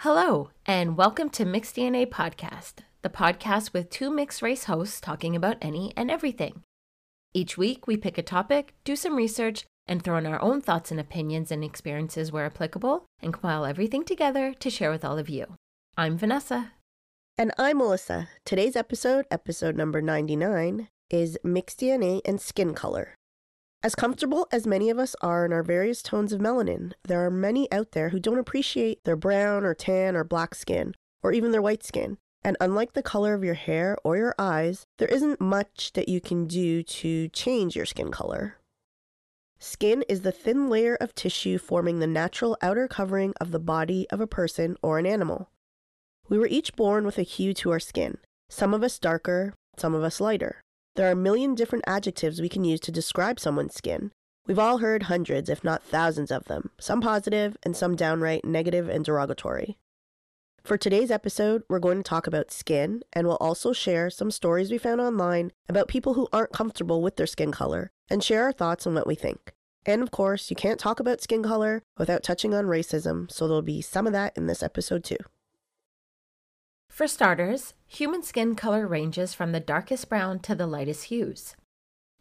Hello, and welcome to Mixed DNA Podcast, the podcast with two mixed race hosts talking about any and everything. Each week, we pick a topic, do some research, and throw in our own thoughts and opinions and experiences where applicable, and compile everything together to share with all of you. I'm Vanessa. And I'm Melissa. Today's episode, episode number 99, is mixed DNA and skin color. As comfortable as many of us are in our various tones of melanin, there are many out there who don't appreciate their brown or tan or black skin, or even their white skin. And unlike the color of your hair or your eyes, there isn't much that you can do to change your skin color. Skin is the thin layer of tissue forming the natural outer covering of the body of a person or an animal. We were each born with a hue to our skin, some of us darker, some of us lighter. There are a million different adjectives we can use to describe someone's skin. We've all heard hundreds, if not thousands of them, some positive and some downright negative and derogatory. For today's episode, we're going to talk about skin, and we'll also share some stories we found online about people who aren't comfortable with their skin color and share our thoughts on what we think. And of course, you can't talk about skin color without touching on racism, so there'll be some of that in this episode too. For starters, human skin color ranges from the darkest brown to the lightest hues.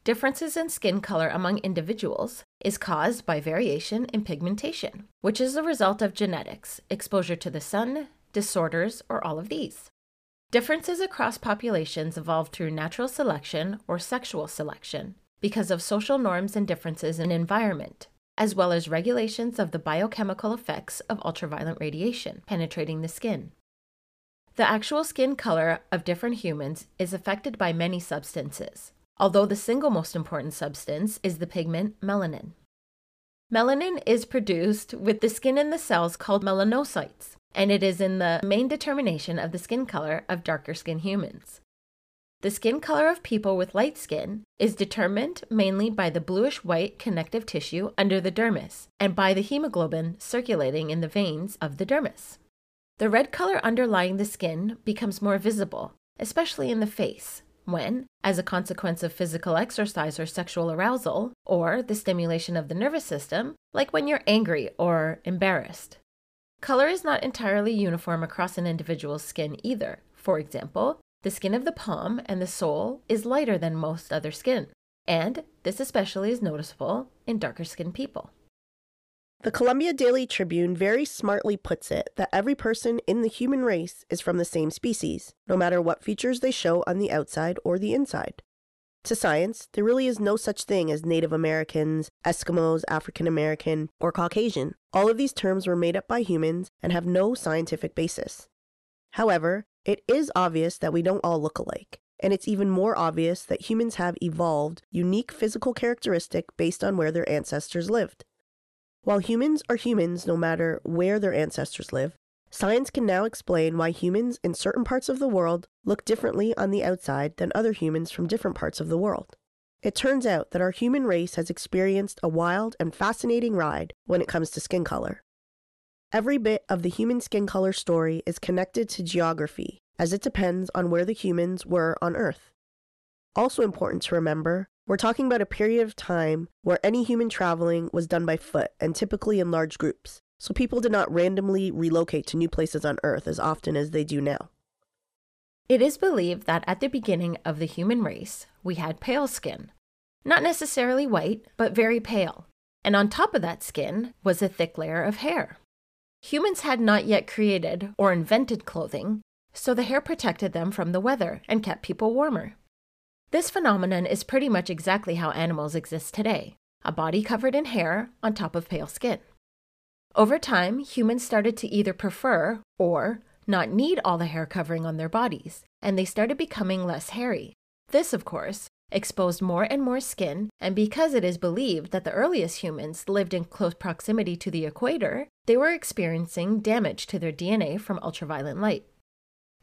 Differences in skin color among individuals is caused by variation in pigmentation, which is the result of genetics, exposure to the sun, disorders, or all of these. Differences across populations evolve through natural selection or sexual selection because of social norms and differences in environment, as well as regulations of the biochemical effects of ultraviolet radiation penetrating the skin. The actual skin color of different humans is affected by many substances, although the single most important substance is the pigment melanin. Melanin is produced with the skin in the cells called melanocytes, and it is in the main determination of the skin color of darker skinned humans. The skin color of people with light skin is determined mainly by the bluish white connective tissue under the dermis and by the hemoglobin circulating in the veins of the dermis. The red color underlying the skin becomes more visible, especially in the face, when, as a consequence of physical exercise or sexual arousal, or the stimulation of the nervous system, like when you're angry or embarrassed. Color is not entirely uniform across an individual's skin either. For example, the skin of the palm and the sole is lighter than most other skin, and this especially is noticeable in darker skinned people. The Columbia Daily Tribune very smartly puts it that every person in the human race is from the same species, no matter what features they show on the outside or the inside. To science, there really is no such thing as Native Americans, Eskimos, African American, or Caucasian. All of these terms were made up by humans and have no scientific basis. However, it is obvious that we don't all look alike, and it's even more obvious that humans have evolved unique physical characteristic based on where their ancestors lived. While humans are humans no matter where their ancestors live, science can now explain why humans in certain parts of the world look differently on the outside than other humans from different parts of the world. It turns out that our human race has experienced a wild and fascinating ride when it comes to skin color. Every bit of the human skin color story is connected to geography, as it depends on where the humans were on Earth. Also important to remember, we're talking about a period of time where any human traveling was done by foot and typically in large groups, so people did not randomly relocate to new places on Earth as often as they do now. It is believed that at the beginning of the human race, we had pale skin. Not necessarily white, but very pale. And on top of that skin was a thick layer of hair. Humans had not yet created or invented clothing, so the hair protected them from the weather and kept people warmer. This phenomenon is pretty much exactly how animals exist today a body covered in hair on top of pale skin. Over time, humans started to either prefer or not need all the hair covering on their bodies, and they started becoming less hairy. This, of course, exposed more and more skin, and because it is believed that the earliest humans lived in close proximity to the equator, they were experiencing damage to their DNA from ultraviolet light.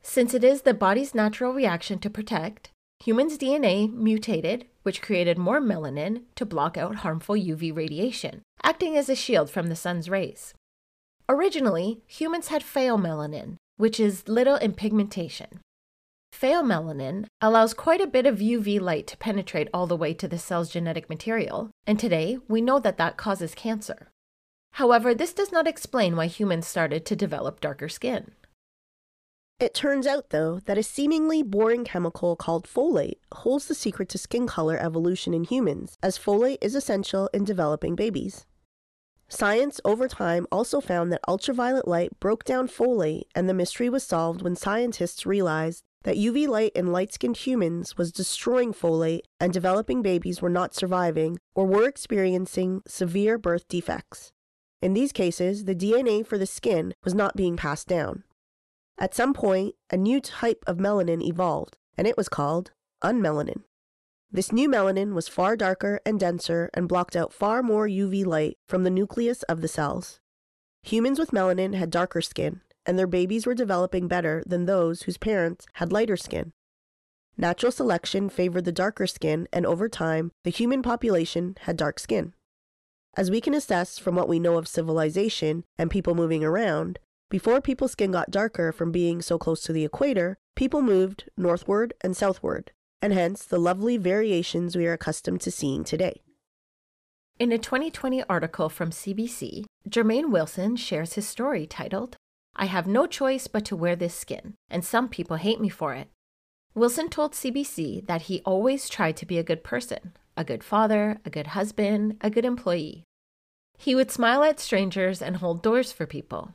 Since it is the body's natural reaction to protect, humans' DNA mutated, which created more melanin to block out harmful UV radiation, acting as a shield from the sun's rays. Originally, humans had pheomelanin, which is little in pigmentation. Pheomelanin allows quite a bit of UV light to penetrate all the way to the cell's genetic material, and today we know that that causes cancer. However, this does not explain why humans started to develop darker skin. It turns out, though, that a seemingly boring chemical called folate holds the secret to skin color evolution in humans, as folate is essential in developing babies. Science over time also found that ultraviolet light broke down folate, and the mystery was solved when scientists realized that UV light in light skinned humans was destroying folate, and developing babies were not surviving or were experiencing severe birth defects. In these cases, the DNA for the skin was not being passed down. At some point, a new type of melanin evolved, and it was called eumelanin. This new melanin was far darker and denser and blocked out far more UV light from the nucleus of the cells. Humans with melanin had darker skin, and their babies were developing better than those whose parents had lighter skin. Natural selection favored the darker skin, and over time, the human population had dark skin. As we can assess from what we know of civilization and people moving around, before people's skin got darker from being so close to the equator, people moved northward and southward, and hence the lovely variations we are accustomed to seeing today. In a 2020 article from CBC, Jermaine Wilson shares his story titled, I have no choice but to wear this skin, and some people hate me for it. Wilson told CBC that he always tried to be a good person, a good father, a good husband, a good employee. He would smile at strangers and hold doors for people.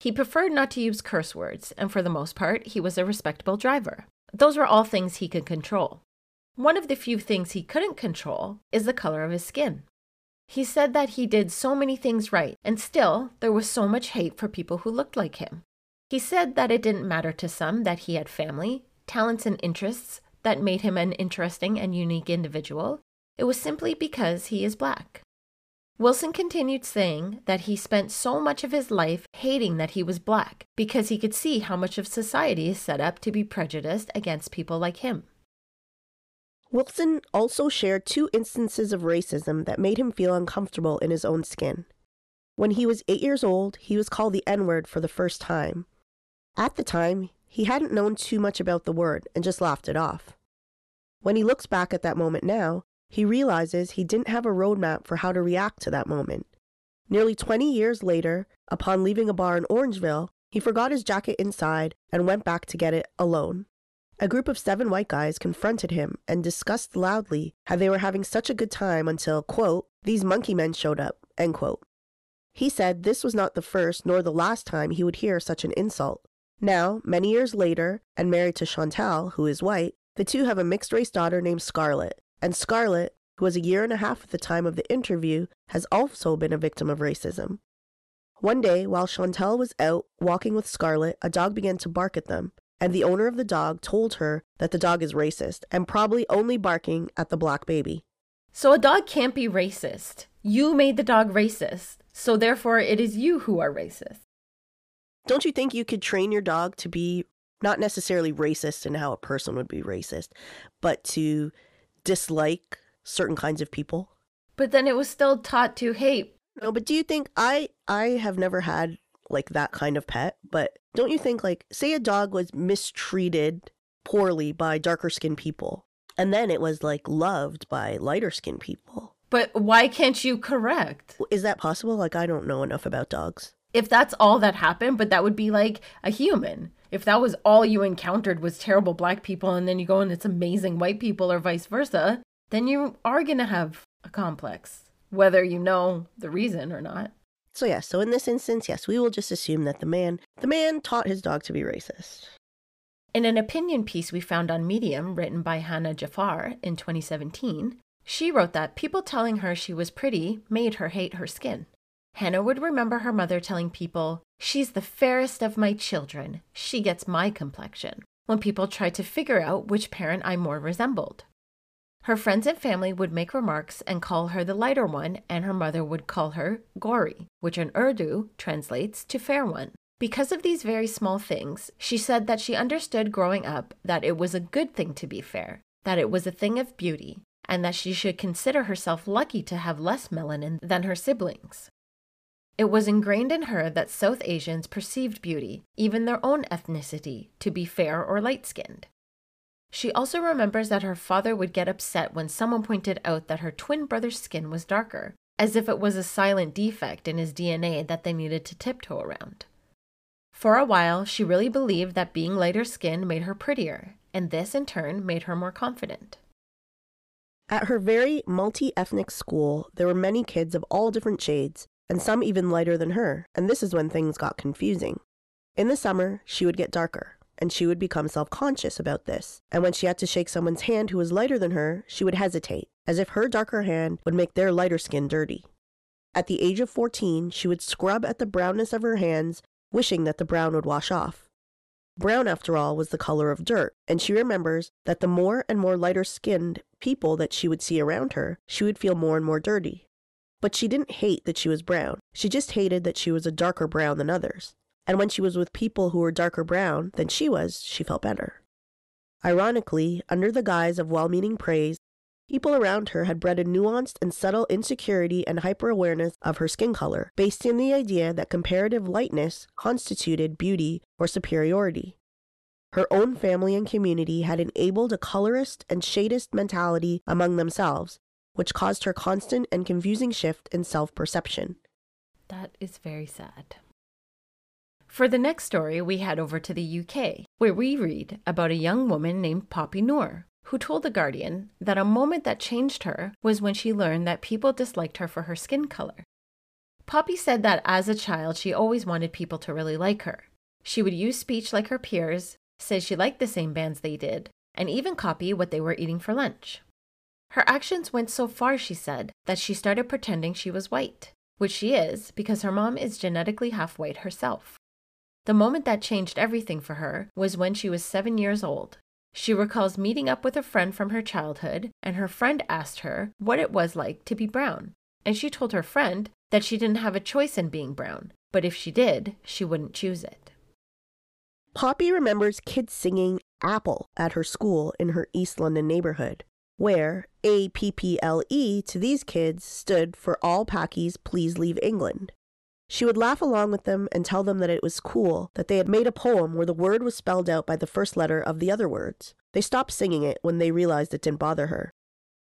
He preferred not to use curse words, and for the most part, he was a respectable driver. Those were all things he could control. One of the few things he couldn't control is the color of his skin. He said that he did so many things right, and still, there was so much hate for people who looked like him. He said that it didn't matter to some that he had family, talents, and interests that made him an interesting and unique individual. It was simply because he is black. Wilson continued saying that he spent so much of his life hating that he was black because he could see how much of society is set up to be prejudiced against people like him. Wilson also shared two instances of racism that made him feel uncomfortable in his own skin. When he was eight years old, he was called the N word for the first time. At the time, he hadn't known too much about the word and just laughed it off. When he looks back at that moment now, he realizes he didn't have a roadmap for how to react to that moment. Nearly 20 years later, upon leaving a bar in Orangeville, he forgot his jacket inside and went back to get it alone. A group of seven white guys confronted him and discussed loudly how they were having such a good time until, quote, these monkey men showed up, end quote. He said this was not the first nor the last time he would hear such an insult. Now, many years later, and married to Chantal, who is white, the two have a mixed race daughter named Scarlett, and Scarlett, who was a year and a half at the time of the interview, has also been a victim of racism. One day, while Chantal was out walking with Scarlett, a dog began to bark at them, and the owner of the dog told her that the dog is racist and probably only barking at the black baby. So a dog can't be racist. You made the dog racist, so therefore it is you who are racist. Don't you think you could train your dog to be not necessarily racist in how a person would be racist, but to dislike certain kinds of people. But then it was still taught to hate. No, but do you think I I have never had like that kind of pet, but don't you think like say a dog was mistreated poorly by darker skinned people and then it was like loved by lighter skinned people? But why can't you correct? Is that possible? Like I don't know enough about dogs. If that's all that happened, but that would be like a human. If that was all you encountered was terrible black people and then you go and it's amazing white people or vice versa, then you are going to have a complex, whether you know the reason or not. So yes, so in this instance, yes, we will just assume that the man the man taught his dog to be racist. In an opinion piece we found on Medium written by Hannah Jafar in 2017, she wrote that people telling her she was pretty made her hate her skin. Hannah would remember her mother telling people, She's the fairest of my children. She gets my complexion, when people tried to figure out which parent I more resembled. Her friends and family would make remarks and call her the lighter one, and her mother would call her Gori, which in Urdu translates to fair one. Because of these very small things, she said that she understood growing up that it was a good thing to be fair, that it was a thing of beauty, and that she should consider herself lucky to have less melanin than her siblings. It was ingrained in her that South Asians perceived beauty, even their own ethnicity, to be fair or light skinned. She also remembers that her father would get upset when someone pointed out that her twin brother's skin was darker, as if it was a silent defect in his DNA that they needed to tiptoe around. For a while, she really believed that being lighter skinned made her prettier, and this in turn made her more confident. At her very multi ethnic school, there were many kids of all different shades, and some even lighter than her, and this is when things got confusing. In the summer, she would get darker, and she would become self conscious about this. And when she had to shake someone's hand who was lighter than her, she would hesitate, as if her darker hand would make their lighter skin dirty. At the age of 14, she would scrub at the brownness of her hands, wishing that the brown would wash off. Brown, after all, was the color of dirt, and she remembers that the more and more lighter skinned people that she would see around her, she would feel more and more dirty. But she didn't hate that she was brown. She just hated that she was a darker brown than others. And when she was with people who were darker brown than she was, she felt better. Ironically, under the guise of well meaning praise, People around her had bred a nuanced and subtle insecurity and hyper awareness of her skin color, based in the idea that comparative lightness constituted beauty or superiority. Her own family and community had enabled a colorist and shadist mentality among themselves, which caused her constant and confusing shift in self perception. That is very sad. For the next story, we head over to the UK, where we read about a young woman named Poppy Noor, who told The Guardian that a moment that changed her was when she learned that people disliked her for her skin color. Poppy said that as a child, she always wanted people to really like her. She would use speech like her peers, say she liked the same bands they did, and even copy what they were eating for lunch. Her actions went so far, she said, that she started pretending she was white, which she is because her mom is genetically half white herself. The moment that changed everything for her was when she was seven years old she recalls meeting up with a friend from her childhood, and her friend asked her what it was like to be brown. And she told her friend that she didn't have a choice in being brown, but if she did, she wouldn't choose it. Poppy remembers kids singing Apple at her school in her East London neighborhood, where A P P L E to these kids stood for All Pakis Please Leave England. She would laugh along with them and tell them that it was cool that they had made a poem where the word was spelled out by the first letter of the other words. They stopped singing it when they realized it didn't bother her.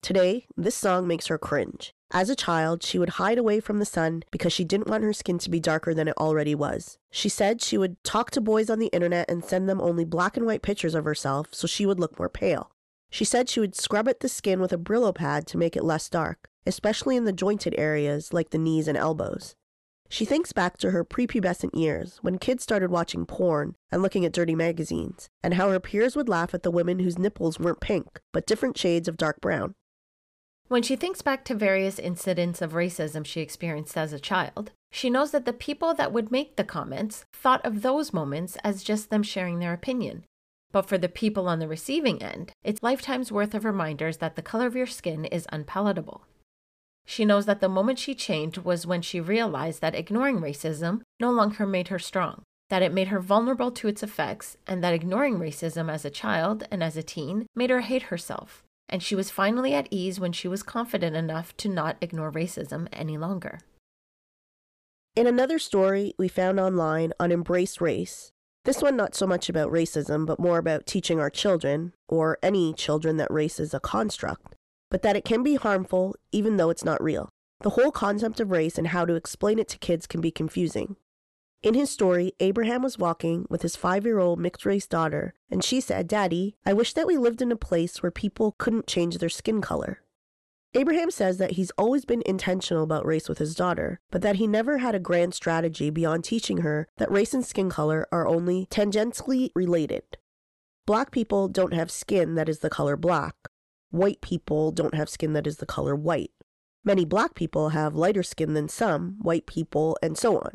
Today, this song makes her cringe. As a child, she would hide away from the sun because she didn't want her skin to be darker than it already was. She said she would talk to boys on the internet and send them only black and white pictures of herself so she would look more pale. She said she would scrub at the skin with a Brillo pad to make it less dark, especially in the jointed areas like the knees and elbows. She thinks back to her prepubescent years when kids started watching porn and looking at dirty magazines, and how her peers would laugh at the women whose nipples weren't pink, but different shades of dark brown. When she thinks back to various incidents of racism she experienced as a child, she knows that the people that would make the comments thought of those moments as just them sharing their opinion. But for the people on the receiving end, it's lifetimes worth of reminders that the color of your skin is unpalatable. She knows that the moment she changed was when she realized that ignoring racism no longer made her strong, that it made her vulnerable to its effects, and that ignoring racism as a child and as a teen made her hate herself. And she was finally at ease when she was confident enough to not ignore racism any longer. In another story we found online on Embrace Race, this one not so much about racism, but more about teaching our children, or any children, that race is a construct but that it can be harmful even though it's not real. The whole concept of race and how to explain it to kids can be confusing. In his story, Abraham was walking with his five year old mixed race daughter, and she said, Daddy, I wish that we lived in a place where people couldn't change their skin color. Abraham says that he's always been intentional about race with his daughter, but that he never had a grand strategy beyond teaching her that race and skin color are only tangentially related. Black people don't have skin that is the color black, white people don't have skin that is the color white. Many black people have lighter skin than some white people, and so on.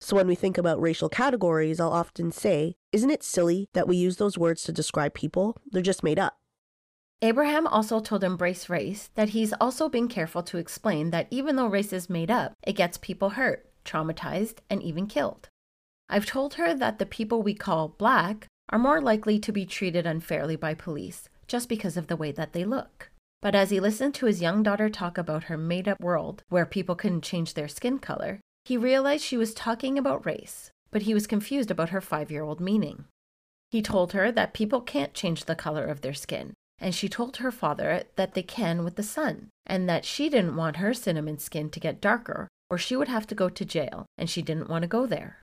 So when we think about racial categories, I'll often say, isn't it silly that we use those words to describe people? They're just made up. Abraham also told Embrace Race that he's also been careful to explain that even though race is made up, it gets people hurt, traumatized, and even killed. I've told her that the people we call black are more likely to be treated unfairly by police, just because of the way that they look. But as he listened to his young daughter talk about her made up world where people couldn't change their skin color, he realized she was talking about race, but he was confused about her five year old meaning. He told her that people can't change the color of their skin, and she told her father that they can with the sun, and that she didn't want her cinnamon skin to get darker, or she would have to go to jail, and she didn't want to go there.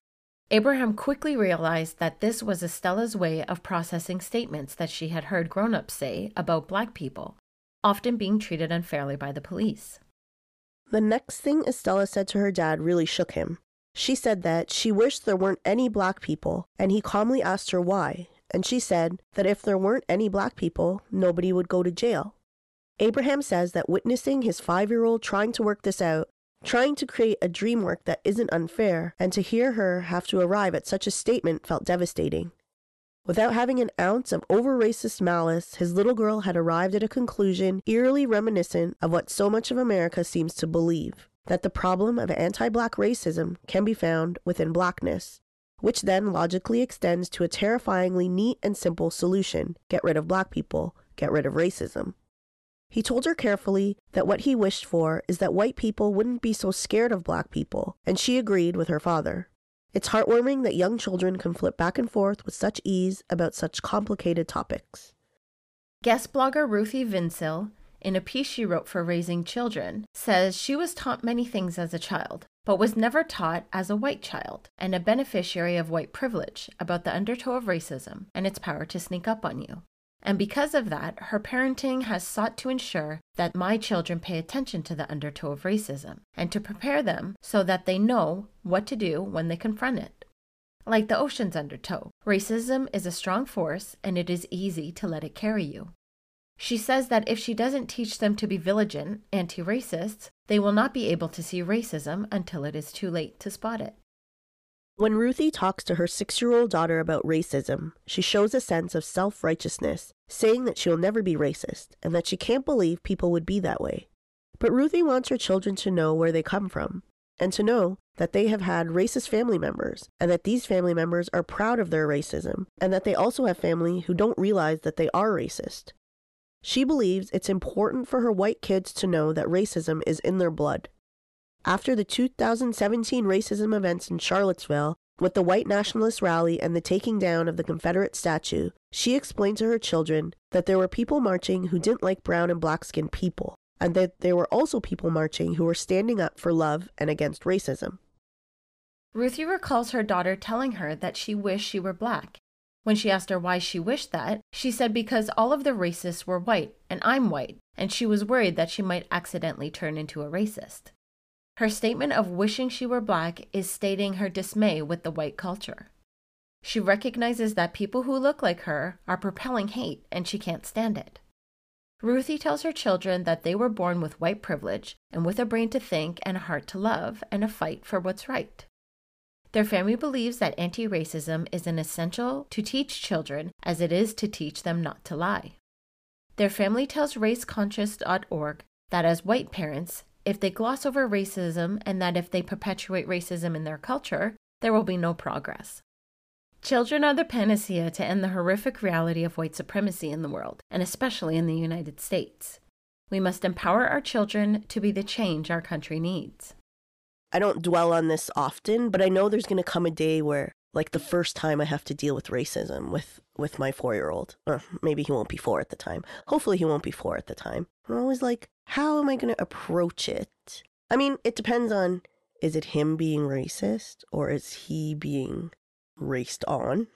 Abraham quickly realized that this was Estella's way of processing statements that she had heard grown ups say about black people, often being treated unfairly by the police. The next thing Estella said to her dad really shook him. She said that she wished there weren't any black people, and he calmly asked her why, and she said that if there weren't any black people, nobody would go to jail. Abraham says that witnessing his five year old trying to work this out, trying to create a dream work that isn't unfair, and to hear her have to arrive at such a statement felt devastating. Without having an ounce of over racist malice, his little girl had arrived at a conclusion eerily reminiscent of what so much of America seems to believe that the problem of anti black racism can be found within blackness, which then logically extends to a terrifyingly neat and simple solution get rid of black people, get rid of racism. He told her carefully that what he wished for is that white people wouldn't be so scared of black people, and she agreed with her father. It's heartwarming that young children can flip back and forth with such ease about such complicated topics. Guest blogger Ruthie Vinsel, in a piece she wrote for Raising Children, says she was taught many things as a child, but was never taught as a white child and a beneficiary of white privilege about the undertow of racism and its power to sneak up on you. And because of that, her parenting has sought to ensure that my children pay attention to the undertow of racism and to prepare them so that they know what to do when they confront it. Like the ocean's undertow, racism is a strong force and it is easy to let it carry you. She says that if she doesn't teach them to be vigilant, anti racists, they will not be able to see racism until it is too late to spot it. When Ruthie talks to her six year old daughter about racism, she shows a sense of self righteousness, saying that she'll never be racist and that she can't believe people would be that way. But Ruthie wants her children to know where they come from and to know that they have had racist family members and that these family members are proud of their racism and that they also have family who don't realize that they are racist. She believes it's important for her white kids to know that racism is in their blood after the 2017 racism events in Charlottesville, with the white nationalist rally and the taking down of the Confederate statue, she explained to her children that there were people marching who didn't like brown and black skinned people, and that there were also people marching who were standing up for love and against racism. Ruthie recalls her daughter telling her that she wished she were black. When she asked her why she wished that, she said because all of the racists were white and I'm white, and she was worried that she might accidentally turn into a racist. Her statement of wishing she were black is stating her dismay with the white culture. She recognizes that people who look like her are propelling hate and she can't stand it. Ruthie tells her children that they were born with white privilege and with a brain to think and a heart to love and a fight for what's right. Their family believes that anti racism is an essential to teach children as it is to teach them not to lie. Their family tells raceconscious.org that as white parents, if they gloss over racism and that if they perpetuate racism in their culture, there will be no progress. Children are the panacea to end the horrific reality of white supremacy in the world, and especially in the United States. We must empower our children to be the change our country needs. I don't dwell on this often, but I know there's going to come a day where like the first time I have to deal with racism with with my 4-year-old. Uh, maybe he won't be 4 at the time. Hopefully he won't be 4 at the time. I'm always like, how am I going to approach it? I mean, it depends on is it him being racist or is he being raced on?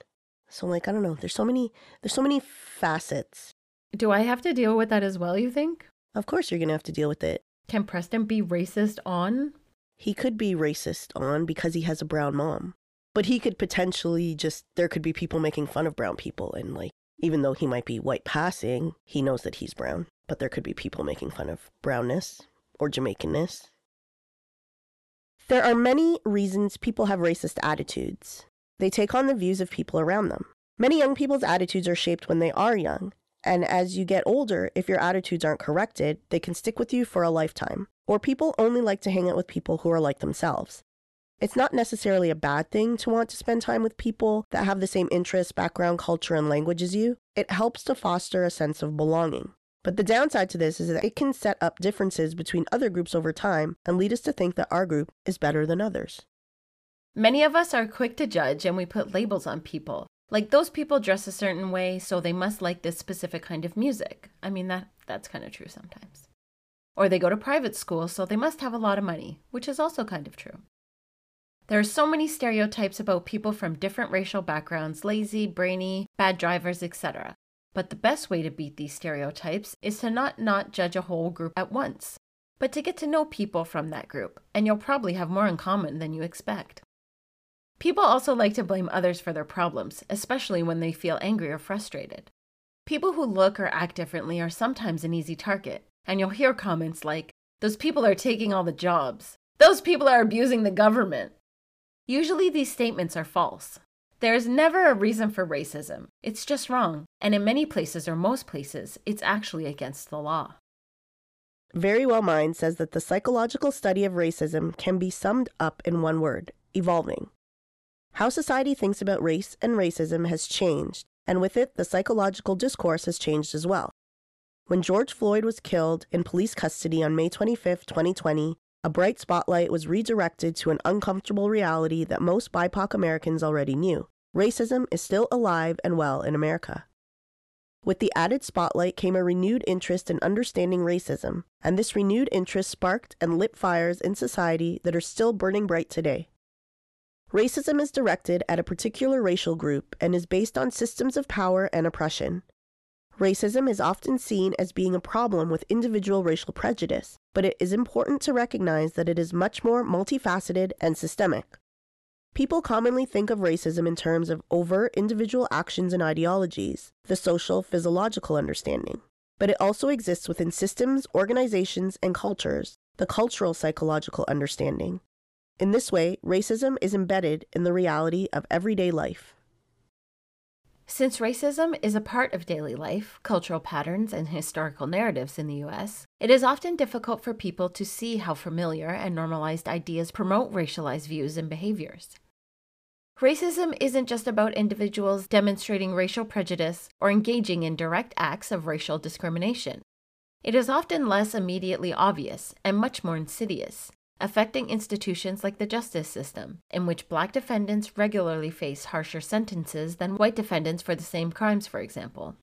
So like I don't know, there's so many there's so many facets. Do I have to deal with that as well, you think? Of course you're going to have to deal with it. Can Preston be racist on? He could be racist on because he has a brown mom. But he could potentially just there could be people making fun of brown people and like even though he might be white passing, he knows that he's brown but there could be people making fun of brownness or Jamaicanness. There are many reasons people have racist attitudes. They take on the views of people around them. Many young people's attitudes are shaped when they are young, and as you get older, if your attitudes aren't corrected, they can stick with you for a lifetime. Or people only like to hang out with people who are like themselves. It's not necessarily a bad thing to want to spend time with people that have the same interests, background, culture, and language as you. It helps to foster a sense of belonging. But the downside to this is that it can set up differences between other groups over time and lead us to think that our group is better than others. Many of us are quick to judge and we put labels on people. Like those people dress a certain way, so they must like this specific kind of music. I mean that that's kind of true sometimes. Or they go to private school, so they must have a lot of money, which is also kind of true. There are so many stereotypes about people from different racial backgrounds lazy, brainy, bad drivers, etc. But the best way to beat these stereotypes is to not not judge a whole group at once, but to get to know people from that group, and you'll probably have more in common than you expect. People also like to blame others for their problems, especially when they feel angry or frustrated. People who look or act differently are sometimes an easy target, and you'll hear comments like, Those people are taking all the jobs. Those people are abusing the government. Usually, these statements are false. There is never a reason for racism. It's just wrong, and in many places or most places, it's actually against the law. Verywell Mind says that the psychological study of racism can be summed up in one word evolving. How society thinks about race and racism has changed, and with it, the psychological discourse has changed as well. When George Floyd was killed in police custody on May 25, 2020, a bright spotlight was redirected to an uncomfortable reality that most BIPOC Americans already knew. Racism is still alive and well in America. With the added spotlight came a renewed interest in understanding racism, and this renewed interest sparked and lit fires in society that are still burning bright today. Racism is directed at a particular racial group and is based on systems of power and oppression. Racism is often seen as being a problem with individual racial prejudice, but it is important to recognize that it is much more multifaceted and systemic. People commonly think of racism in terms of overt individual actions and ideologies, the social physiological understanding. But it also exists within systems, organizations, and cultures, the cultural psychological understanding. In this way, racism is embedded in the reality of everyday life. Since racism is a part of daily life, cultural patterns, and historical narratives in the US, it is often difficult for people to see how familiar and normalized ideas promote racialized views and behaviors. Racism isn't just about individuals demonstrating racial prejudice or engaging in direct acts of racial discrimination. It is often less immediately obvious and much more insidious, affecting institutions like the justice system, in which black defendants regularly face harsher sentences than white defendants for the same crimes, for example.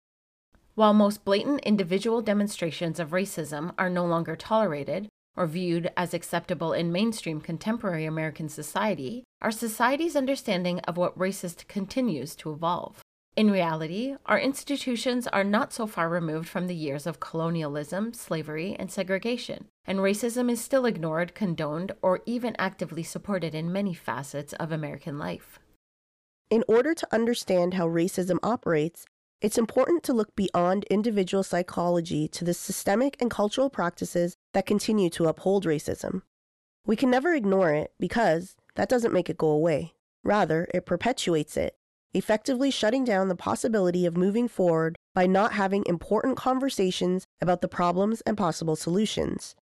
While most blatant individual demonstrations of racism are no longer tolerated or viewed as acceptable in mainstream contemporary American society, our society's understanding of what racist continues to evolve. In reality, our institutions are not so far removed from the years of colonialism, slavery, and segregation, and racism is still ignored, condoned, or even actively supported in many facets of American life. In order to understand how racism operates, it's important to look beyond individual psychology to the systemic and cultural practices that continue to uphold racism. We can never ignore it because that doesn't make it go away. Rather, it perpetuates it effectively shutting down the possibility of moving forward by not having important conversations about the problems and possible solutions.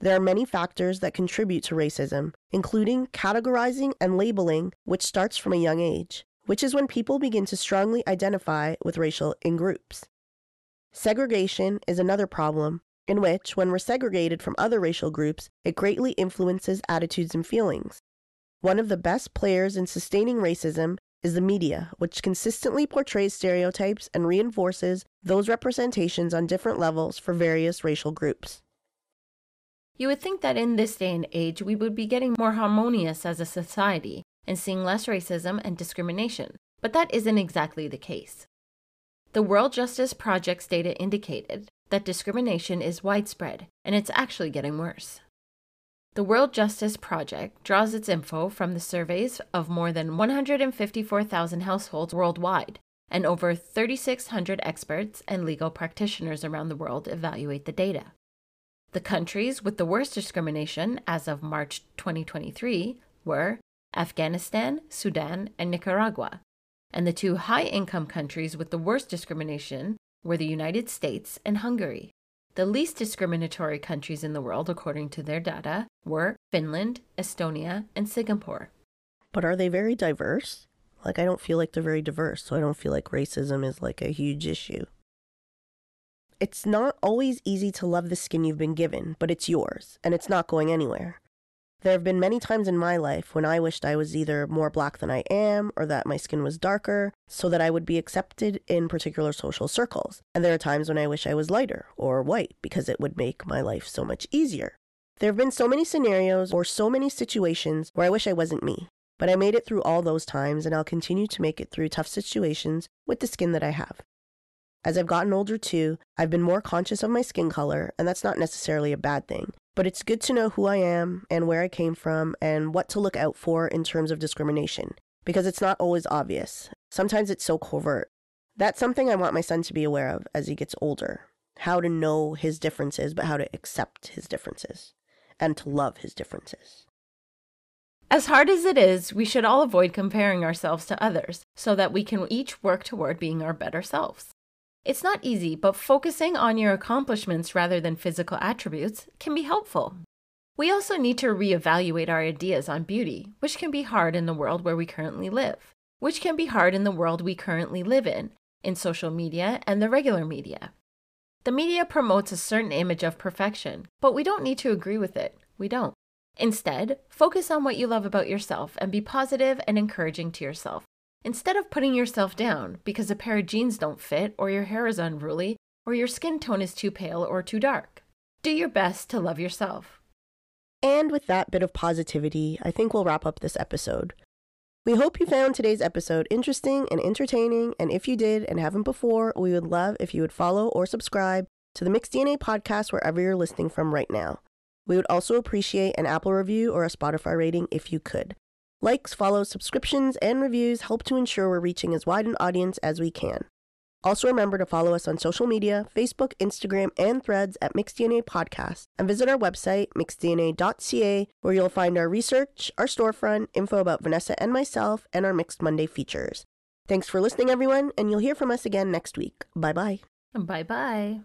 There are many factors that contribute to racism, including categorizing and labeling, which starts from a young age, which is when people begin to strongly identify with racial in groups. Segregation is another problem, in which, when we're segregated from other racial groups, it greatly influences attitudes and feelings. One of the best players in sustaining racism is the media, which consistently portrays stereotypes and reinforces those representations on different levels for various racial groups. You would think that in this day and age we would be getting more harmonious as a society and seeing less racism and discrimination, but that isn't exactly the case. The World Justice Project's data indicated that discrimination is widespread and it's actually getting worse. The World Justice Project draws its info from the surveys of more than 154,000 households worldwide, and over 3,600 experts and legal practitioners around the world evaluate the data. The countries with the worst discrimination as of March 2023 were Afghanistan, Sudan, and Nicaragua. And the two high income countries with the worst discrimination were the United States and Hungary. The least discriminatory countries in the world, according to their data, were Finland, Estonia, and Singapore. But are they very diverse? Like, I don't feel like they're very diverse, so I don't feel like racism is like a huge issue. It's not always easy to love the skin you've been given, but it's yours, and it's not going anywhere. There have been many times in my life when I wished I was either more black than I am or that my skin was darker so that I would be accepted in particular social circles. And there are times when I wish I was lighter or white because it would make my life so much easier. There have been so many scenarios or so many situations where I wish I wasn't me, but I made it through all those times and I'll continue to make it through tough situations with the skin that I have. As I've gotten older too, I've been more conscious of my skin color, and that's not necessarily a bad thing. But it's good to know who I am and where I came from and what to look out for in terms of discrimination, because it's not always obvious. Sometimes it's so covert. That's something I want my son to be aware of as he gets older how to know his differences, but how to accept his differences and to love his differences. As hard as it is, we should all avoid comparing ourselves to others so that we can each work toward being our better selves. It's not easy, but focusing on your accomplishments rather than physical attributes can be helpful. We also need to reevaluate our ideas on beauty, which can be hard in the world where we currently live, which can be hard in the world we currently live in, in social media and the regular media. The media promotes a certain image of perfection, but we don't need to agree with it. We don't. Instead, focus on what you love about yourself and be positive and encouraging to yourself. Instead of putting yourself down because a pair of jeans don't fit, or your hair is unruly, or your skin tone is too pale or too dark, do your best to love yourself. And with that bit of positivity, I think we'll wrap up this episode. We hope you found today's episode interesting and entertaining, and if you did and haven't before, we would love if you would follow or subscribe to the Mixed DNA podcast wherever you're listening from right now. We would also appreciate an Apple review or a Spotify rating if you could. Likes, follows, subscriptions, and reviews help to ensure we're reaching as wide an audience as we can. Also, remember to follow us on social media Facebook, Instagram, and threads at MixedDNA Podcast, and visit our website, mixeddna.ca, where you'll find our research, our storefront, info about Vanessa and myself, and our Mixed Monday features. Thanks for listening, everyone, and you'll hear from us again next week. Bye bye. Bye bye.